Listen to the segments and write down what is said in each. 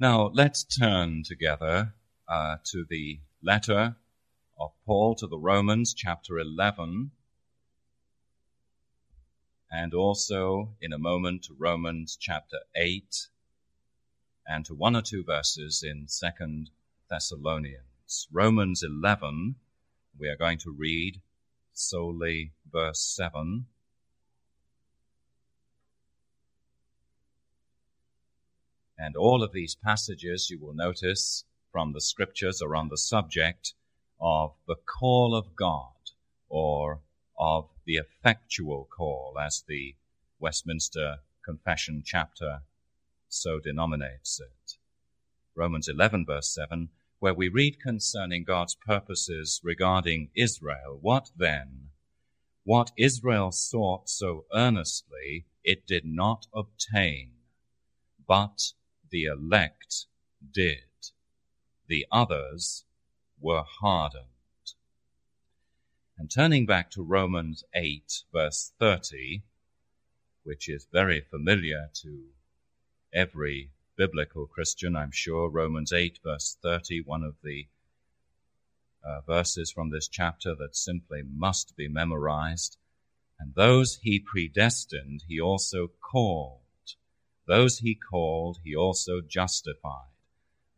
Now, let's turn together uh, to the letter of Paul to the Romans, chapter 11, and also in a moment to Romans chapter 8, and to one or two verses in 2nd Thessalonians. Romans 11, we are going to read solely verse 7. And all of these passages, you will notice from the scriptures, are on the subject of the call of God or of the effectual call, as the Westminster Confession chapter so denominates it. Romans 11, verse 7, where we read concerning God's purposes regarding Israel. What then? What Israel sought so earnestly, it did not obtain, but the elect did. The others were hardened. And turning back to Romans 8, verse 30, which is very familiar to every biblical Christian, I'm sure, Romans 8, verse 30, one of the uh, verses from this chapter that simply must be memorized. And those he predestined, he also called. Those he called, he also justified.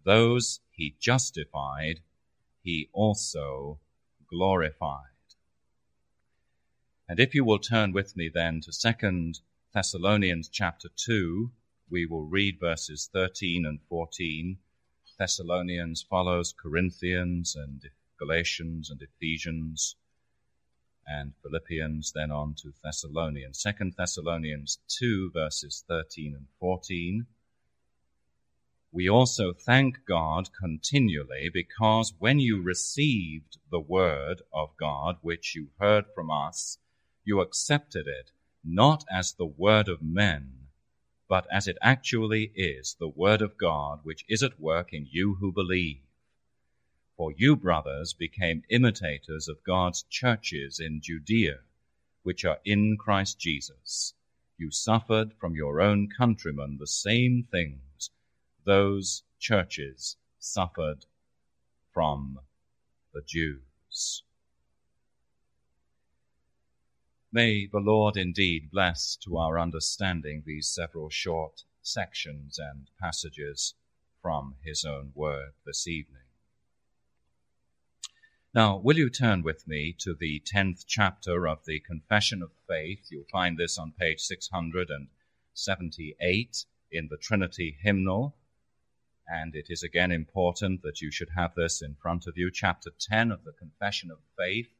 Those he justified, he also glorified. And if you will turn with me then to Second Thessalonians chapter 2, we will read verses 13 and 14. Thessalonians follows Corinthians and Galatians and Ephesians and Philippians, then on to Thessalonians. Second Thessalonians 2, verses 13 and 14. We also thank God continually because when you received the word of God, which you heard from us, you accepted it not as the word of men, but as it actually is, the word of God, which is at work in you who believe. For you, brothers, became imitators of God's churches in Judea, which are in Christ Jesus. You suffered from your own countrymen the same things those churches suffered from the Jews. May the Lord indeed bless to our understanding these several short sections and passages from His own word this evening. Now, will you turn with me to the 10th chapter of the Confession of Faith? You'll find this on page 678 in the Trinity hymnal. And it is again important that you should have this in front of you. Chapter 10 of the Confession of Faith.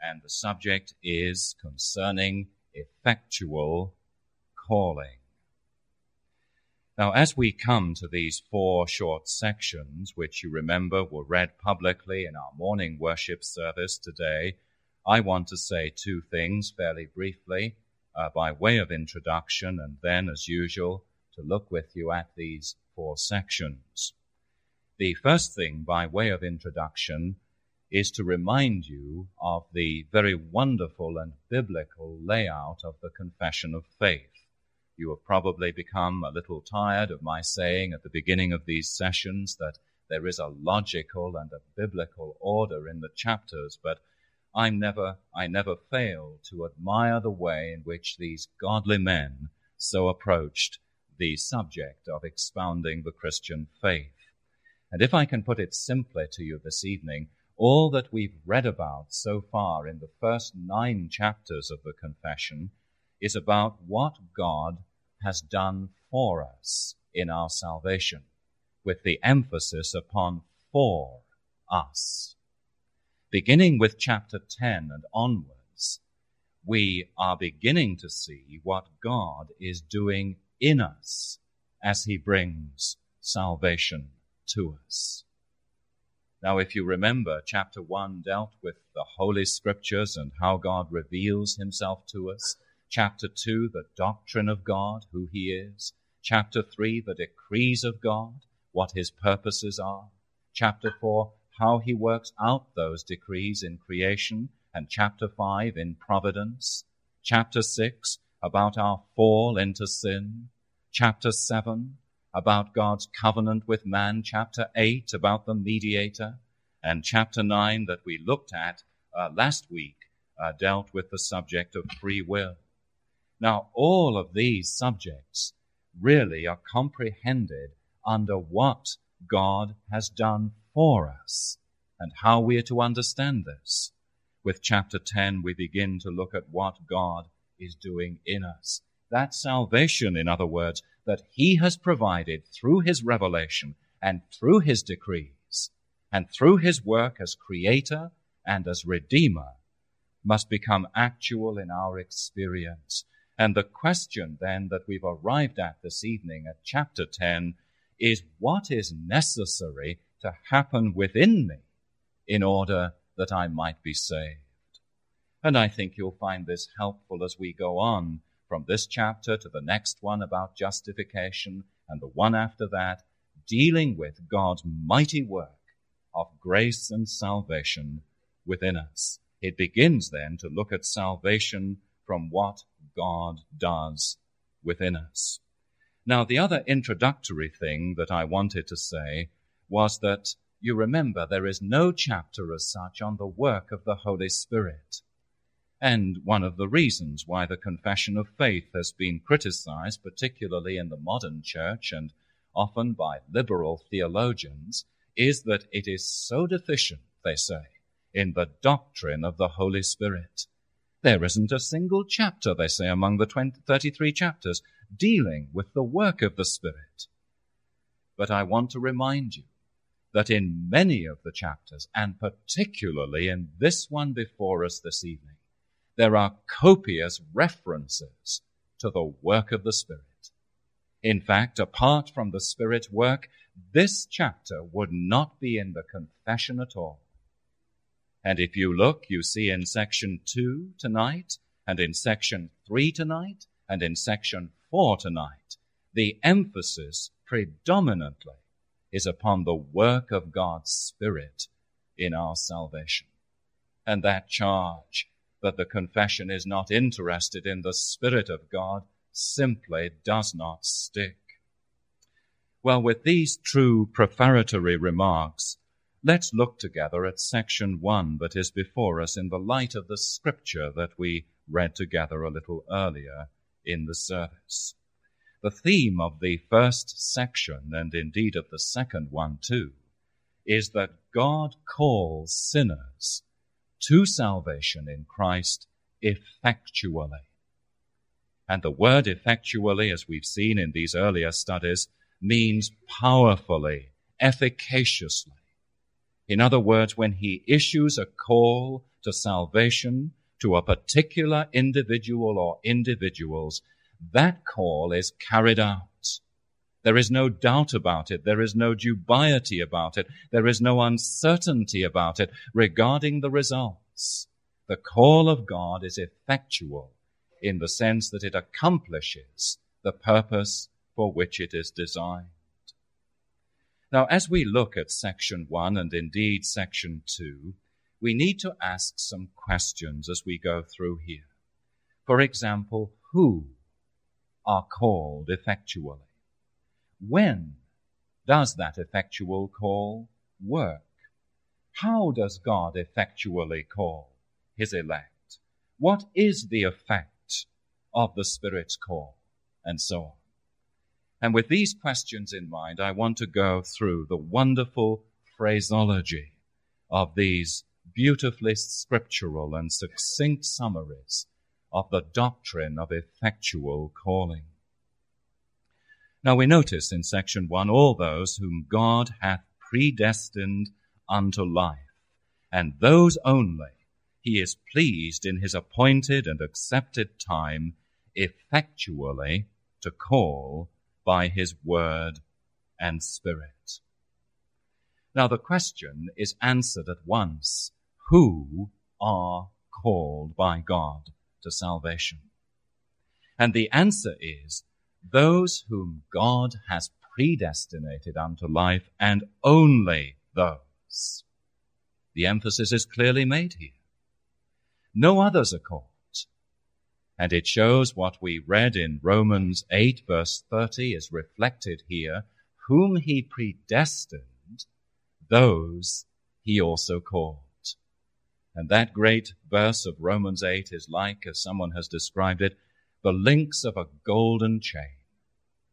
And the subject is concerning effectual calling. Now, as we come to these four short sections, which you remember were read publicly in our morning worship service today, I want to say two things fairly briefly uh, by way of introduction, and then, as usual, to look with you at these four sections. The first thing, by way of introduction, is to remind you of the very wonderful and biblical layout of the Confession of Faith. You have probably become a little tired of my saying at the beginning of these sessions that there is a logical and a biblical order in the chapters, but I never, I never fail to admire the way in which these godly men so approached the subject of expounding the Christian faith. And if I can put it simply to you this evening, all that we've read about so far in the first nine chapters of the confession is about what God has done for us in our salvation, with the emphasis upon for us. Beginning with chapter 10 and onwards, we are beginning to see what God is doing in us as he brings salvation to us. Now, if you remember, chapter 1 dealt with the Holy Scriptures and how God reveals himself to us. Chapter 2, the doctrine of God, who he is. Chapter 3, the decrees of God, what his purposes are. Chapter 4, how he works out those decrees in creation. And chapter 5, in providence. Chapter 6, about our fall into sin. Chapter 7, about God's covenant with man, chapter 8 about the mediator, and chapter 9 that we looked at uh, last week uh, dealt with the subject of free will. Now, all of these subjects really are comprehended under what God has done for us and how we are to understand this. With chapter 10, we begin to look at what God is doing in us. That salvation, in other words, that He has provided through His revelation and through His decrees and through His work as Creator and as Redeemer must become actual in our experience. And the question then that we've arrived at this evening at chapter 10 is what is necessary to happen within me in order that I might be saved? And I think you'll find this helpful as we go on from this chapter to the next one about justification and the one after that, dealing with God's mighty work of grace and salvation within us. It begins then to look at salvation from what God does within us. Now, the other introductory thing that I wanted to say was that you remember there is no chapter as such on the work of the Holy Spirit. And one of the reasons why the confession of faith has been criticized, particularly in the modern church and often by liberal theologians, is that it is so deficient, they say, in the doctrine of the Holy Spirit. There isn't a single chapter, they say, among the 20, 33 chapters dealing with the work of the Spirit. But I want to remind you that in many of the chapters, and particularly in this one before us this evening, there are copious references to the work of the Spirit. In fact, apart from the Spirit work, this chapter would not be in the confession at all. And if you look, you see in section 2 tonight, and in section 3 tonight, and in section 4 tonight, the emphasis predominantly is upon the work of God's Spirit in our salvation. And that charge that the confession is not interested in the Spirit of God simply does not stick. Well, with these true prefatory remarks, Let's look together at section one that is before us in the light of the scripture that we read together a little earlier in the service. The theme of the first section, and indeed of the second one too, is that God calls sinners to salvation in Christ effectually. And the word effectually, as we've seen in these earlier studies, means powerfully, efficaciously. In other words, when he issues a call to salvation to a particular individual or individuals, that call is carried out. There is no doubt about it. There is no dubiety about it. There is no uncertainty about it regarding the results. The call of God is effectual in the sense that it accomplishes the purpose for which it is designed. Now, as we look at section one and indeed section two, we need to ask some questions as we go through here. For example, who are called effectually? When does that effectual call work? How does God effectually call his elect? What is the effect of the Spirit's call? And so on. And with these questions in mind, I want to go through the wonderful phraseology of these beautifully scriptural and succinct summaries of the doctrine of effectual calling. Now we notice in section one all those whom God hath predestined unto life, and those only he is pleased in his appointed and accepted time effectually to call by his word and spirit. Now the question is answered at once. Who are called by God to salvation? And the answer is those whom God has predestinated unto life and only those. The emphasis is clearly made here. No others are called. And it shows what we read in Romans 8 verse 30 is reflected here. Whom he predestined, those he also called. And that great verse of Romans 8 is like, as someone has described it, the links of a golden chain.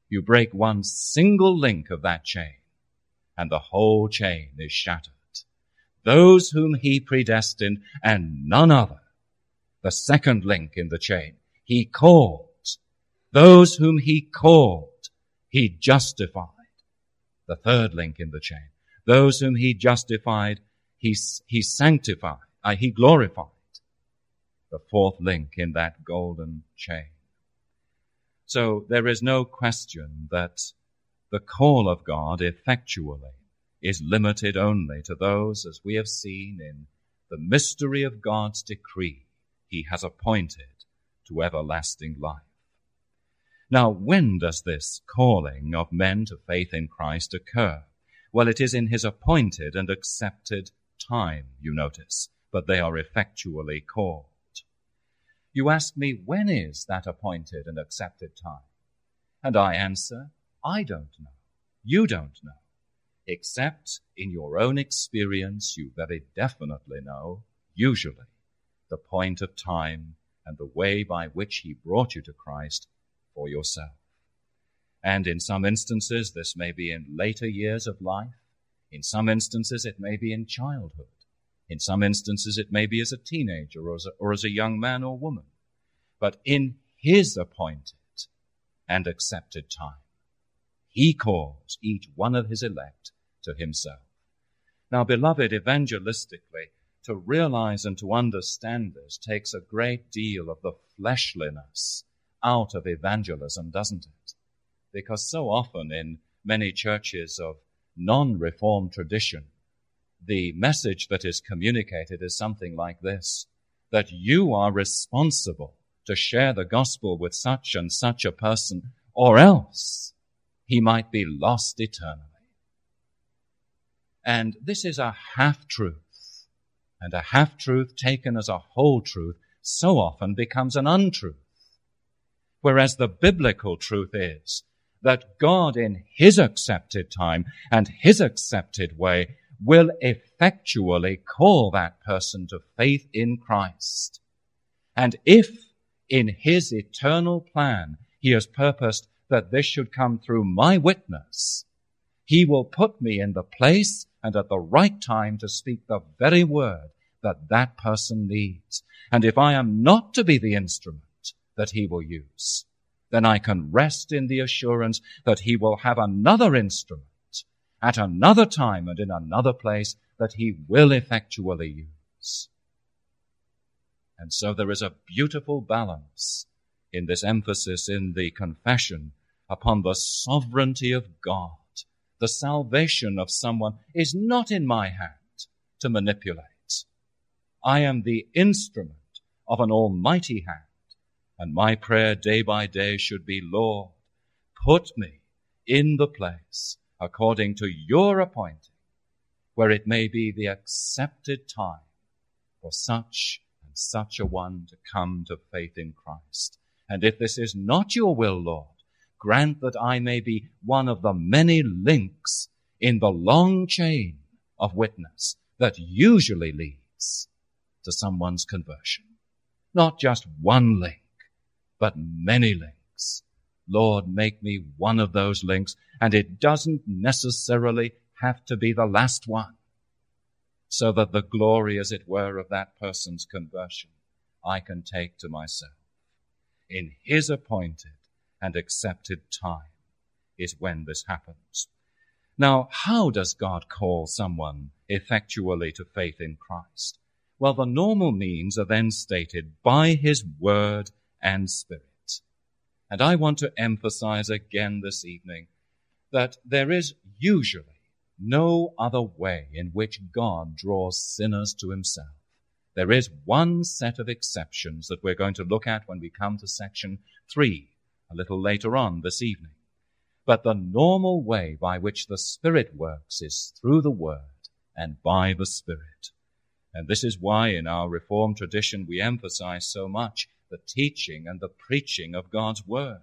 You break one single link of that chain, and the whole chain is shattered. Those whom he predestined, and none other, the second link in the chain, he called. Those whom he called, he justified. The third link in the chain. Those whom he justified, he, he sanctified uh, he glorified the fourth link in that golden chain. So there is no question that the call of God effectually is limited only to those, as we have seen in the mystery of God's decree, he has appointed to everlasting life. Now, when does this calling of men to faith in Christ occur? Well, it is in his appointed and accepted time, you notice but they are effectually called. You ask me, when is that appointed and accepted time? And I answer, I don't know. You don't know. Except in your own experience, you very definitely know, usually, the point of time and the way by which He brought you to Christ for yourself. And in some instances, this may be in later years of life. In some instances, it may be in childhood. In some instances, it may be as a teenager or as a, or as a young man or woman. But in His appointed and accepted time, He calls each one of His elect to Himself. Now, beloved, evangelistically, to realize and to understand this takes a great deal of the fleshliness out of evangelism, doesn't it? Because so often in many churches of non-reformed tradition, the message that is communicated is something like this that you are responsible to share the gospel with such and such a person, or else he might be lost eternally. And this is a half truth, and a half truth taken as a whole truth so often becomes an untruth. Whereas the biblical truth is that God in His accepted time and His accepted way will effectually call that person to faith in Christ. And if in his eternal plan he has purposed that this should come through my witness, he will put me in the place and at the right time to speak the very word that that person needs. And if I am not to be the instrument that he will use, then I can rest in the assurance that he will have another instrument at another time and in another place that he will effectually use. And so there is a beautiful balance in this emphasis in the confession upon the sovereignty of God. The salvation of someone is not in my hand to manipulate. I am the instrument of an almighty hand. And my prayer day by day should be, Lord, put me in the place according to your appointing, where it may be the accepted time for such and such a one to come to faith in Christ. And if this is not your will, Lord, grant that I may be one of the many links in the long chain of witness that usually leads to someone's conversion. Not just one link, but many links Lord, make me one of those links, and it doesn't necessarily have to be the last one, so that the glory, as it were, of that person's conversion I can take to myself. In His appointed and accepted time is when this happens. Now, how does God call someone effectually to faith in Christ? Well, the normal means are then stated by His Word and Spirit. And I want to emphasize again this evening that there is usually no other way in which God draws sinners to himself. There is one set of exceptions that we're going to look at when we come to section three, a little later on this evening. But the normal way by which the Spirit works is through the Word and by the Spirit. And this is why in our Reformed tradition we emphasize so much the teaching and the preaching of God's Word.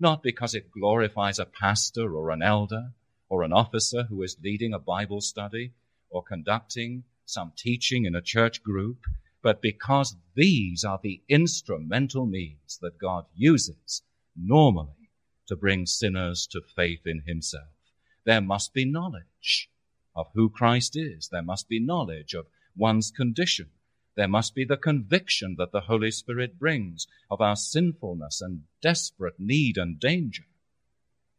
Not because it glorifies a pastor or an elder or an officer who is leading a Bible study or conducting some teaching in a church group, but because these are the instrumental means that God uses normally to bring sinners to faith in Himself. There must be knowledge of who Christ is. There must be knowledge of one's condition. There must be the conviction that the Holy Spirit brings of our sinfulness and desperate need and danger.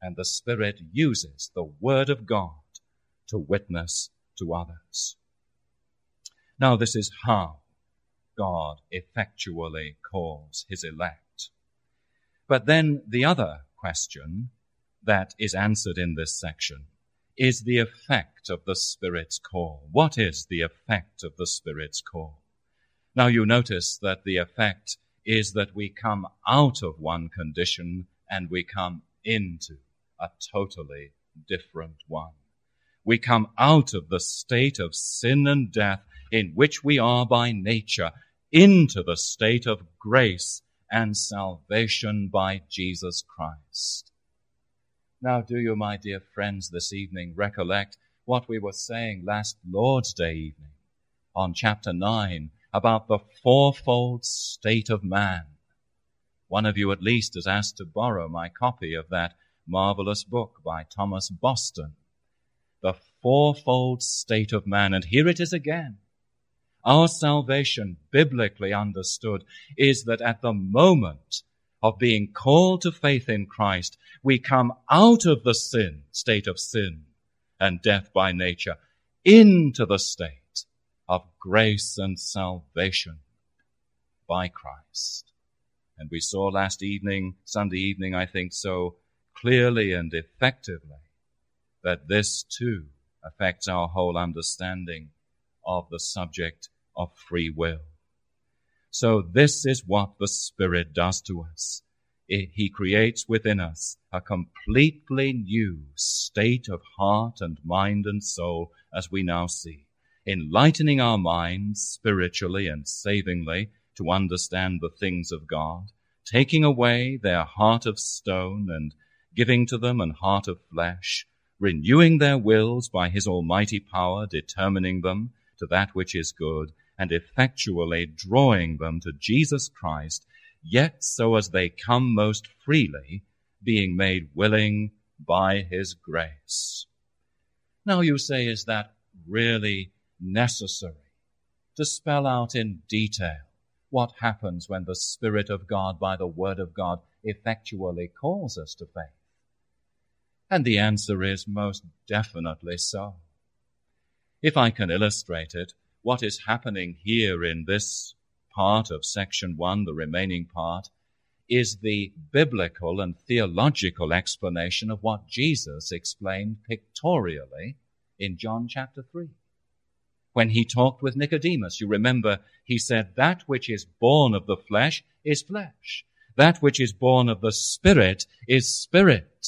And the Spirit uses the Word of God to witness to others. Now, this is how God effectually calls his elect. But then the other question that is answered in this section is the effect of the Spirit's call. What is the effect of the Spirit's call? Now you notice that the effect is that we come out of one condition and we come into a totally different one. We come out of the state of sin and death in which we are by nature into the state of grace and salvation by Jesus Christ. Now, do you, my dear friends, this evening recollect what we were saying last Lord's Day evening on chapter 9 about the fourfold state of man? One of you at least has asked to borrow my copy of that marvelous book by Thomas Boston. The fourfold state of man. And here it is again. Our salvation, biblically understood, is that at the moment of being called to faith in Christ, we come out of the sin, state of sin and death by nature, into the state of grace and salvation by Christ. And we saw last evening, Sunday evening, I think so clearly and effectively, that this too affects our whole understanding of the subject of free will. So this is what the Spirit does to us. He creates within us a completely new state of heart and mind and soul as we now see, enlightening our minds spiritually and savingly to understand the things of God, taking away their heart of stone and giving to them an heart of flesh, renewing their wills by His almighty power, determining them to that which is good, and effectually drawing them to Jesus Christ, yet so as they come most freely, being made willing by his grace. Now you say, is that really necessary to spell out in detail what happens when the Spirit of God by the Word of God effectually calls us to faith? And the answer is most definitely so. If I can illustrate it, what is happening here in this part of section one, the remaining part, is the biblical and theological explanation of what Jesus explained pictorially in John chapter 3. When he talked with Nicodemus, you remember he said, That which is born of the flesh is flesh. That which is born of the Spirit is spirit.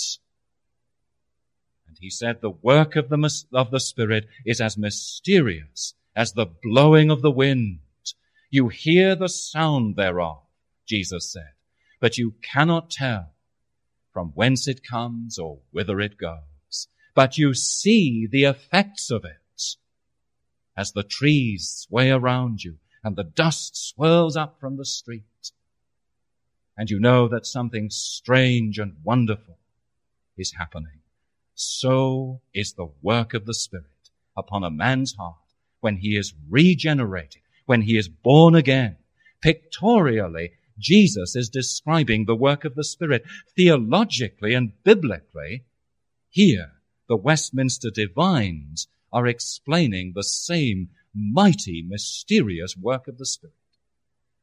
And he said, The work of the, of the Spirit is as mysterious as the blowing of the wind. You hear the sound thereof, Jesus said, but you cannot tell from whence it comes or whither it goes. But you see the effects of it as the trees sway around you and the dust swirls up from the street. And you know that something strange and wonderful is happening. So is the work of the Spirit upon a man's heart when he is regenerated, when he is born again. Pictorially, Jesus is describing the work of the Spirit. Theologically and biblically, here, the Westminster divines are explaining the same mighty, mysterious work of the Spirit.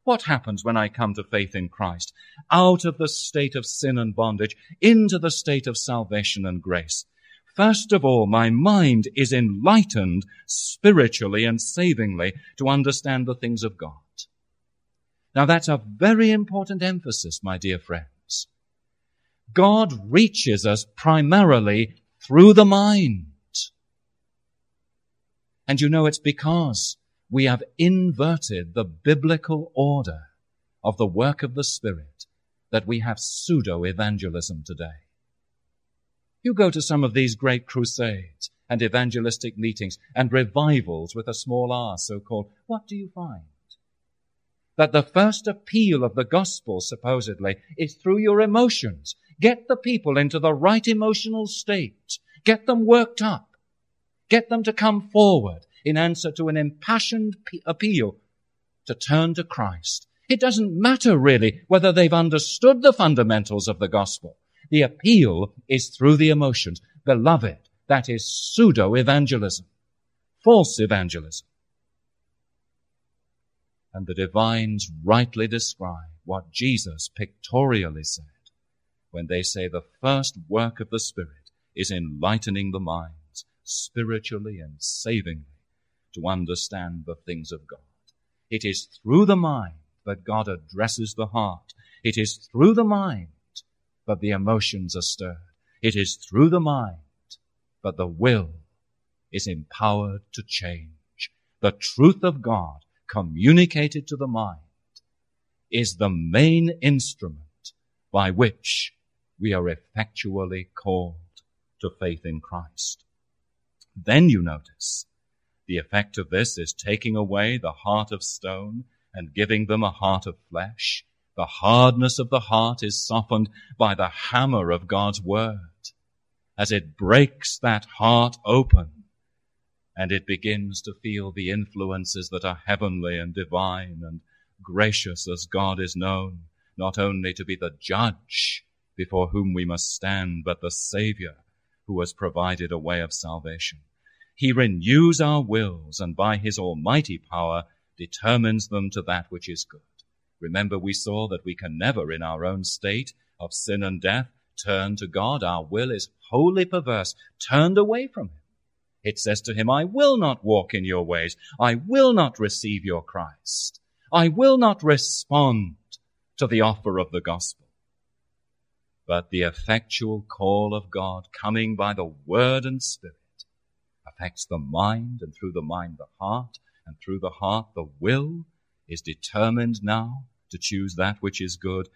What happens when I come to faith in Christ? Out of the state of sin and bondage into the state of salvation and grace. First of all, my mind is enlightened spiritually and savingly to understand the things of God. Now that's a very important emphasis, my dear friends. God reaches us primarily through the mind. And you know it's because we have inverted the biblical order of the work of the Spirit that we have pseudo evangelism today. You go to some of these great crusades and evangelistic meetings and revivals with a small r, so called. What do you find? That the first appeal of the gospel, supposedly, is through your emotions. Get the people into the right emotional state. Get them worked up. Get them to come forward in answer to an impassioned appeal to turn to Christ. It doesn't matter really whether they've understood the fundamentals of the gospel. The appeal is through the emotions. Beloved, that is pseudo evangelism, false evangelism. And the divines rightly describe what Jesus pictorially said when they say the first work of the Spirit is enlightening the minds spiritually and savingly to understand the things of God. It is through the mind that God addresses the heart. It is through the mind but the emotions are stirred. It is through the mind, but the will is empowered to change. The truth of God communicated to the mind is the main instrument by which we are effectually called to faith in Christ. Then you notice the effect of this is taking away the heart of stone and giving them a heart of flesh. The hardness of the heart is softened by the hammer of God's word as it breaks that heart open and it begins to feel the influences that are heavenly and divine and gracious as God is known, not only to be the judge before whom we must stand, but the Savior who has provided a way of salvation. He renews our wills and by his almighty power determines them to that which is good. Remember, we saw that we can never, in our own state of sin and death, turn to God. Our will is wholly perverse, turned away from Him. It says to Him, I will not walk in your ways. I will not receive your Christ. I will not respond to the offer of the gospel. But the effectual call of God coming by the word and spirit affects the mind and through the mind the heart and through the heart the will is determined now to choose that which is good,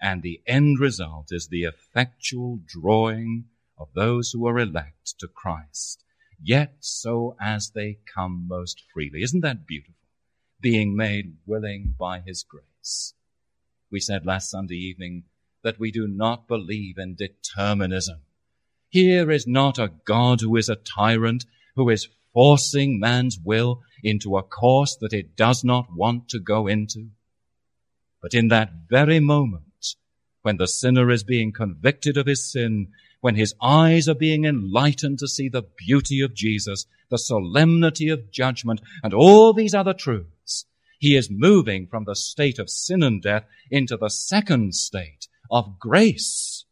and the end result is the effectual drawing of those who are elect to Christ, yet so as they come most freely. Isn't that beautiful? Being made willing by His grace. We said last Sunday evening that we do not believe in determinism. Here is not a God who is a tyrant, who is forcing man's will into a course that it does not want to go into. But in that very moment, when the sinner is being convicted of his sin, when his eyes are being enlightened to see the beauty of Jesus, the solemnity of judgment, and all these other truths, he is moving from the state of sin and death into the second state of grace.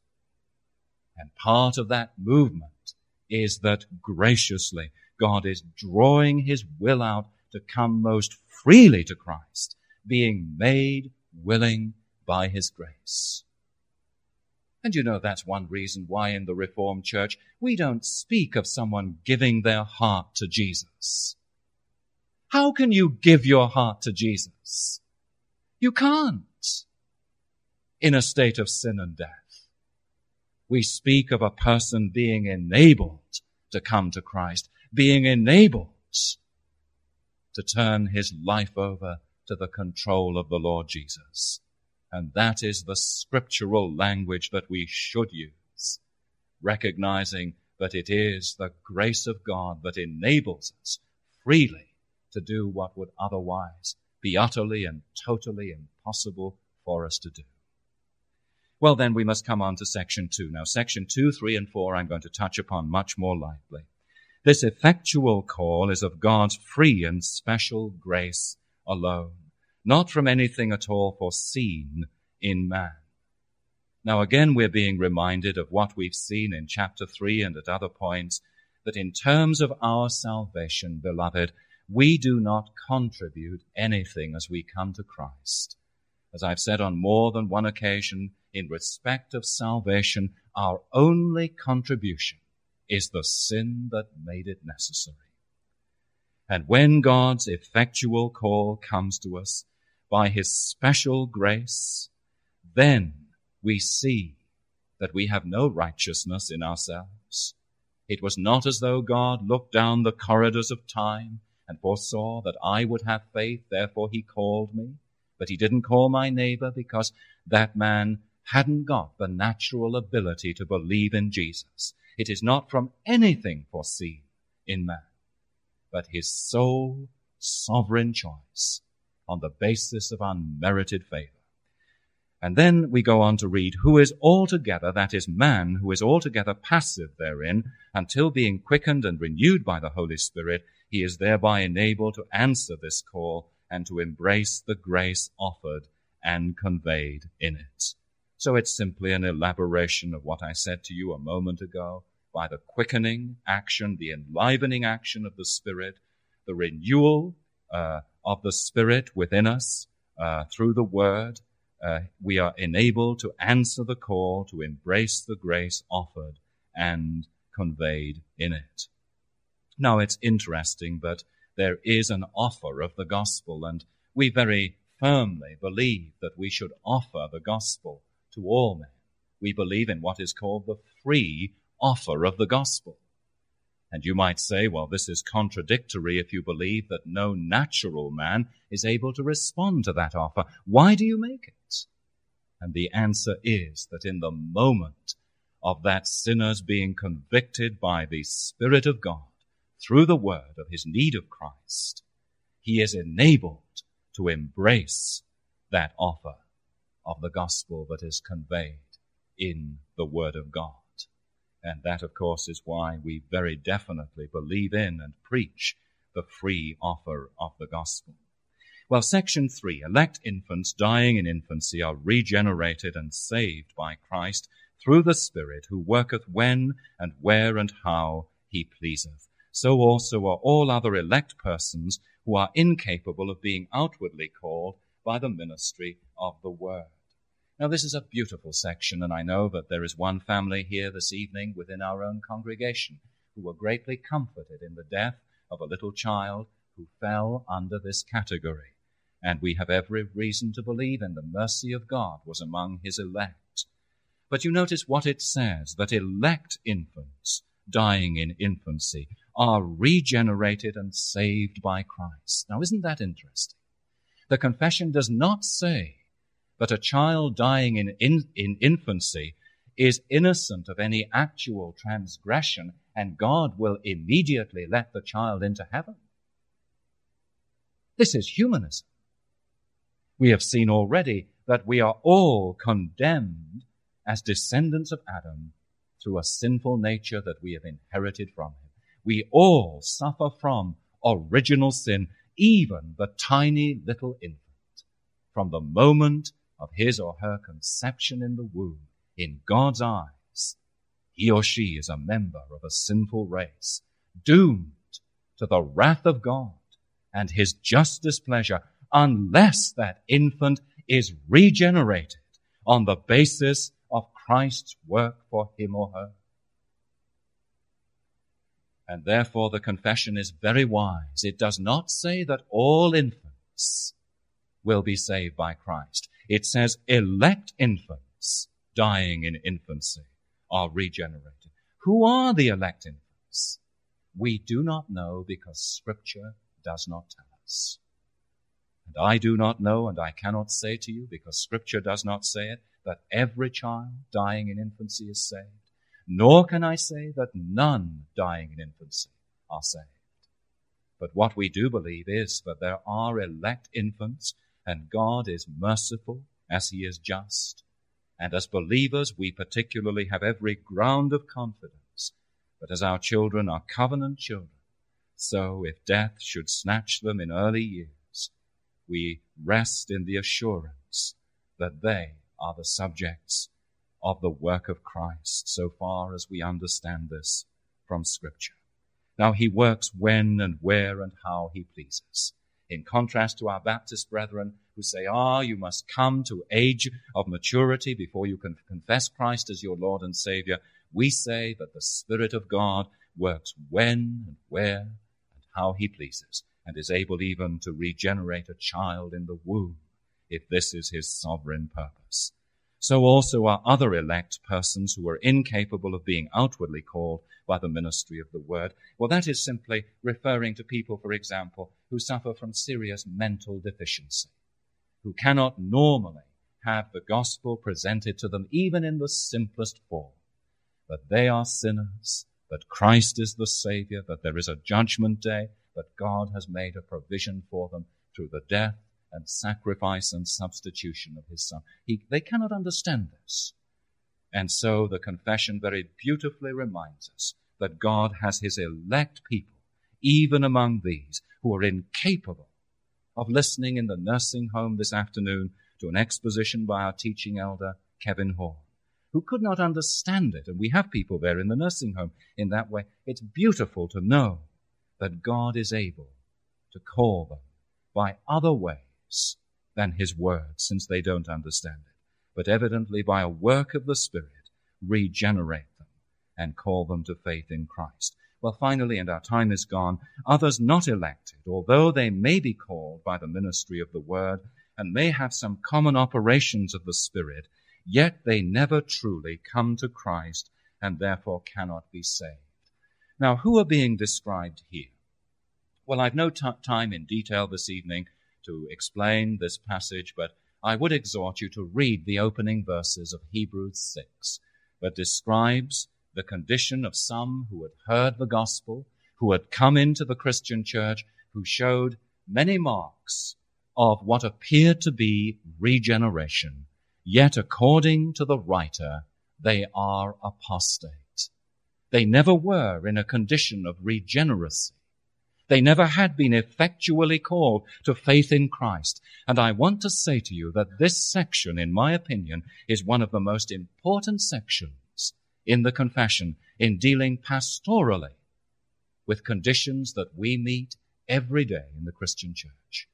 And part of that movement is that graciously God is drawing his will out to come most freely to Christ, being made willing by his grace. And you know that's one reason why in the Reformed Church we don't speak of someone giving their heart to Jesus. How can you give your heart to Jesus? You can't. In a state of sin and death. We speak of a person being enabled to come to Christ, being enabled to turn his life over to the control of the Lord Jesus. And that is the scriptural language that we should use, recognizing that it is the grace of God that enables us freely to do what would otherwise be utterly and totally impossible for us to do. Well, then we must come on to section two. Now, section two, three, and four I'm going to touch upon much more lightly. This effectual call is of God's free and special grace alone, not from anything at all foreseen in man. Now again, we're being reminded of what we've seen in chapter three and at other points, that in terms of our salvation, beloved, we do not contribute anything as we come to Christ. As I've said on more than one occasion, in respect of salvation, our only contribution is the sin that made it necessary. And when God's effectual call comes to us, by his special grace, then we see that we have no righteousness in ourselves. It was not as though God looked down the corridors of time and foresaw that I would have faith, therefore he called me. But he didn't call my neighbor because that man hadn't got the natural ability to believe in Jesus. It is not from anything foreseen in man, but his sole sovereign choice on the basis of unmerited favor. And then we go on to read, who is altogether, that is man, who is altogether passive therein, until being quickened and renewed by the Holy Spirit, he is thereby enabled to answer this call and to embrace the grace offered and conveyed in it. So it's simply an elaboration of what I said to you a moment ago by the quickening action, the enlivening action of the Spirit, the renewal uh, of the Spirit within us uh, through the Word, uh, we are enabled to answer the call to embrace the grace offered and conveyed in it. Now it's interesting, but there is an offer of the gospel, and we very firmly believe that we should offer the gospel to all men. We believe in what is called the free offer of the gospel. And you might say, well, this is contradictory if you believe that no natural man is able to respond to that offer. Why do you make it? And the answer is that in the moment of that sinner's being convicted by the Spirit of God through the word of his need of Christ, he is enabled to embrace that offer of the gospel that is conveyed in the word of God. And that, of course, is why we very definitely believe in and preach the free offer of the gospel. Well, section three, elect infants dying in infancy are regenerated and saved by Christ through the Spirit who worketh when and where and how he pleaseth. So also are all other elect persons who are incapable of being outwardly called by the ministry of the word. Now, this is a beautiful section, and I know that there is one family here this evening within our own congregation who were greatly comforted in the death of a little child who fell under this category. And we have every reason to believe in the mercy of God was among his elect. But you notice what it says that elect infants dying in infancy are regenerated and saved by Christ. Now, isn't that interesting? The confession does not say but a child dying in, in, in infancy is innocent of any actual transgression, and God will immediately let the child into heaven. This is humanism. We have seen already that we are all condemned as descendants of Adam through a sinful nature that we have inherited from him. We all suffer from original sin, even the tiny little infant. From the moment of his or her conception in the womb, in God's eyes, he or she is a member of a sinful race, doomed to the wrath of God and his just displeasure unless that infant is regenerated on the basis of Christ's work for him or her. And therefore the confession is very wise. It does not say that all infants will be saved by Christ. It says elect infants dying in infancy are regenerated. Who are the elect infants? We do not know because scripture does not tell us. And I do not know and I cannot say to you because scripture does not say it that every child dying in infancy is saved. Nor can I say that none dying in infancy are saved. But what we do believe is that there are elect infants and God is merciful as he is just. And as believers, we particularly have every ground of confidence But as our children are covenant children, so if death should snatch them in early years, we rest in the assurance that they are the subjects of the work of Christ, so far as we understand this from Scripture. Now, He works when and where and how He pleases in contrast to our Baptist brethren who say, ah, you must come to age of maturity before you can confess Christ as your Lord and Savior. We say that the Spirit of God works when and where and how he pleases and is able even to regenerate a child in the womb if this is his sovereign purpose. So also are other elect persons who are incapable of being outwardly called by the ministry of the word. Well, that is simply referring to people, for example, who suffer from serious mental deficiency, who cannot normally have the gospel presented to them even in the simplest form. But they are sinners, that Christ is the Savior, that there is a judgment day, that God has made a provision for them through the death and sacrifice and substitution of his son. He, they cannot understand this. And so the confession very beautifully reminds us that God has his elect people, even among these who are incapable of listening in the nursing home this afternoon to an exposition by our teaching elder, Kevin Hall, who could not understand it. And we have people there in the nursing home in that way. It's beautiful to know that God is able to call them by other ways than his word, since they don't understand it, but evidently by a work of the Spirit, regenerate them and call them to faith in Christ. Well, finally, and our time is gone, others not elected, although they may be called by the ministry of the word and may have some common operations of the Spirit, yet they never truly come to Christ and therefore cannot be saved. Now, who are being described here? Well, I've no t- time in detail this evening to explain this passage, but I would exhort you to read the opening verses of Hebrews 6, that describes the condition of some who had heard the gospel, who had come into the Christian church, who showed many marks of what appeared to be regeneration, yet according to the writer, they are apostate. They never were in a condition of regeneracy. They never had been effectually called to faith in Christ. And I want to say to you that this section, in my opinion, is one of the most important sections in the confession in dealing pastorally with conditions that we meet every day in the Christian church.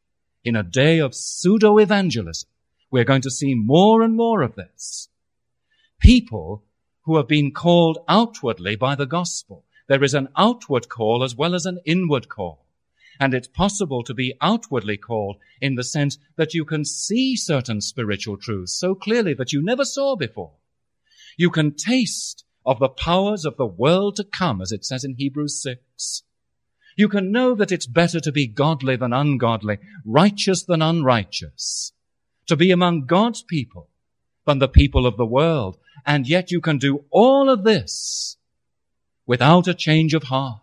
In a day of pseudo evangelism, we're going to see more and more of this. People who have been called outwardly by the gospel there is an outward call as well as an inward call. And it's possible to be outwardly called in the sense that you can see certain spiritual truths so clearly that you never saw before. You can taste of the powers of the world to come, as it says in Hebrews 6. You can know that it's better to be godly than ungodly, righteous than unrighteous, to be among God's people than the people of the world. And yet you can do all of this without a change of heart.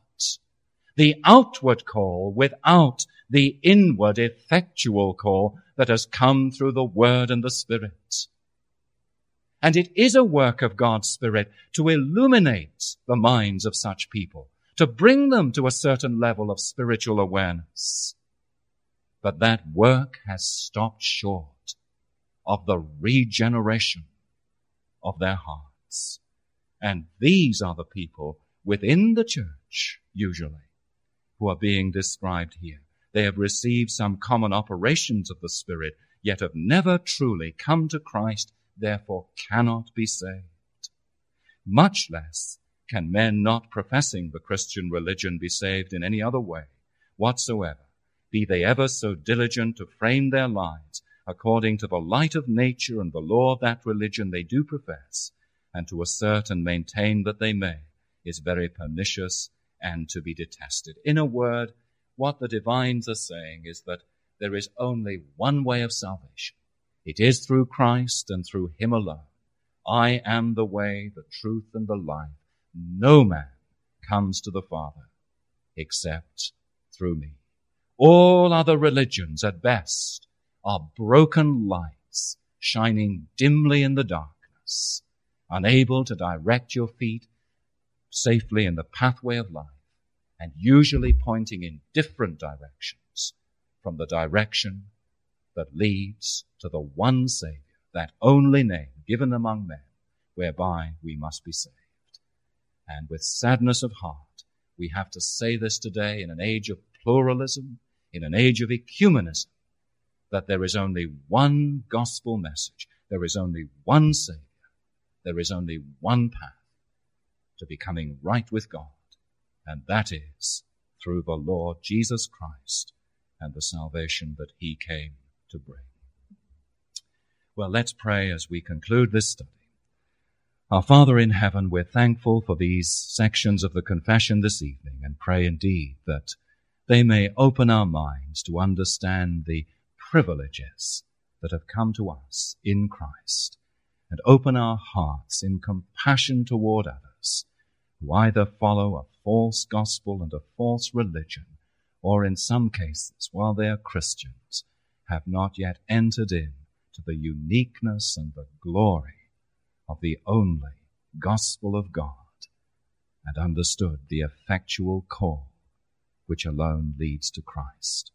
The outward call without the inward effectual call that has come through the Word and the Spirit. And it is a work of God's Spirit to illuminate the minds of such people, to bring them to a certain level of spiritual awareness. But that work has stopped short of the regeneration of their hearts. And these are the people within the church, usually, who are being described here. They have received some common operations of the Spirit, yet have never truly come to Christ, therefore cannot be saved. Much less can men not professing the Christian religion be saved in any other way whatsoever, be they ever so diligent to frame their lives according to the light of nature and the law of that religion they do profess, and to assert and maintain that they may is very pernicious and to be detested. In a word, what the divines are saying is that there is only one way of salvation. It is through Christ and through Him alone. I am the way, the truth, and the life. No man comes to the Father except through me. All other religions at best are broken lights shining dimly in the darkness, unable to direct your feet safely in the pathway of life and usually pointing in different directions from the direction that leads to the one Savior, that only name given among men whereby we must be saved. And with sadness of heart, we have to say this today in an age of pluralism, in an age of ecumenism, that there is only one gospel message. There is only one Savior. There is only one path to becoming right with God, and that is through the Lord Jesus Christ and the salvation that he came to bring. Well, let's pray as we conclude this study. Our Father in heaven, we're thankful for these sections of the confession this evening and pray indeed that they may open our minds to understand the privileges that have come to us in Christ and open our hearts in compassion toward others who either follow a false gospel and a false religion or in some cases, while they are Christians, have not yet entered in to the uniqueness and the glory of the only gospel of God and understood the effectual call which alone leads to Christ.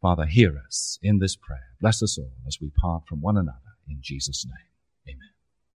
Father, hear us in this prayer. Bless us all as we part from one another in Jesus' name. Amen.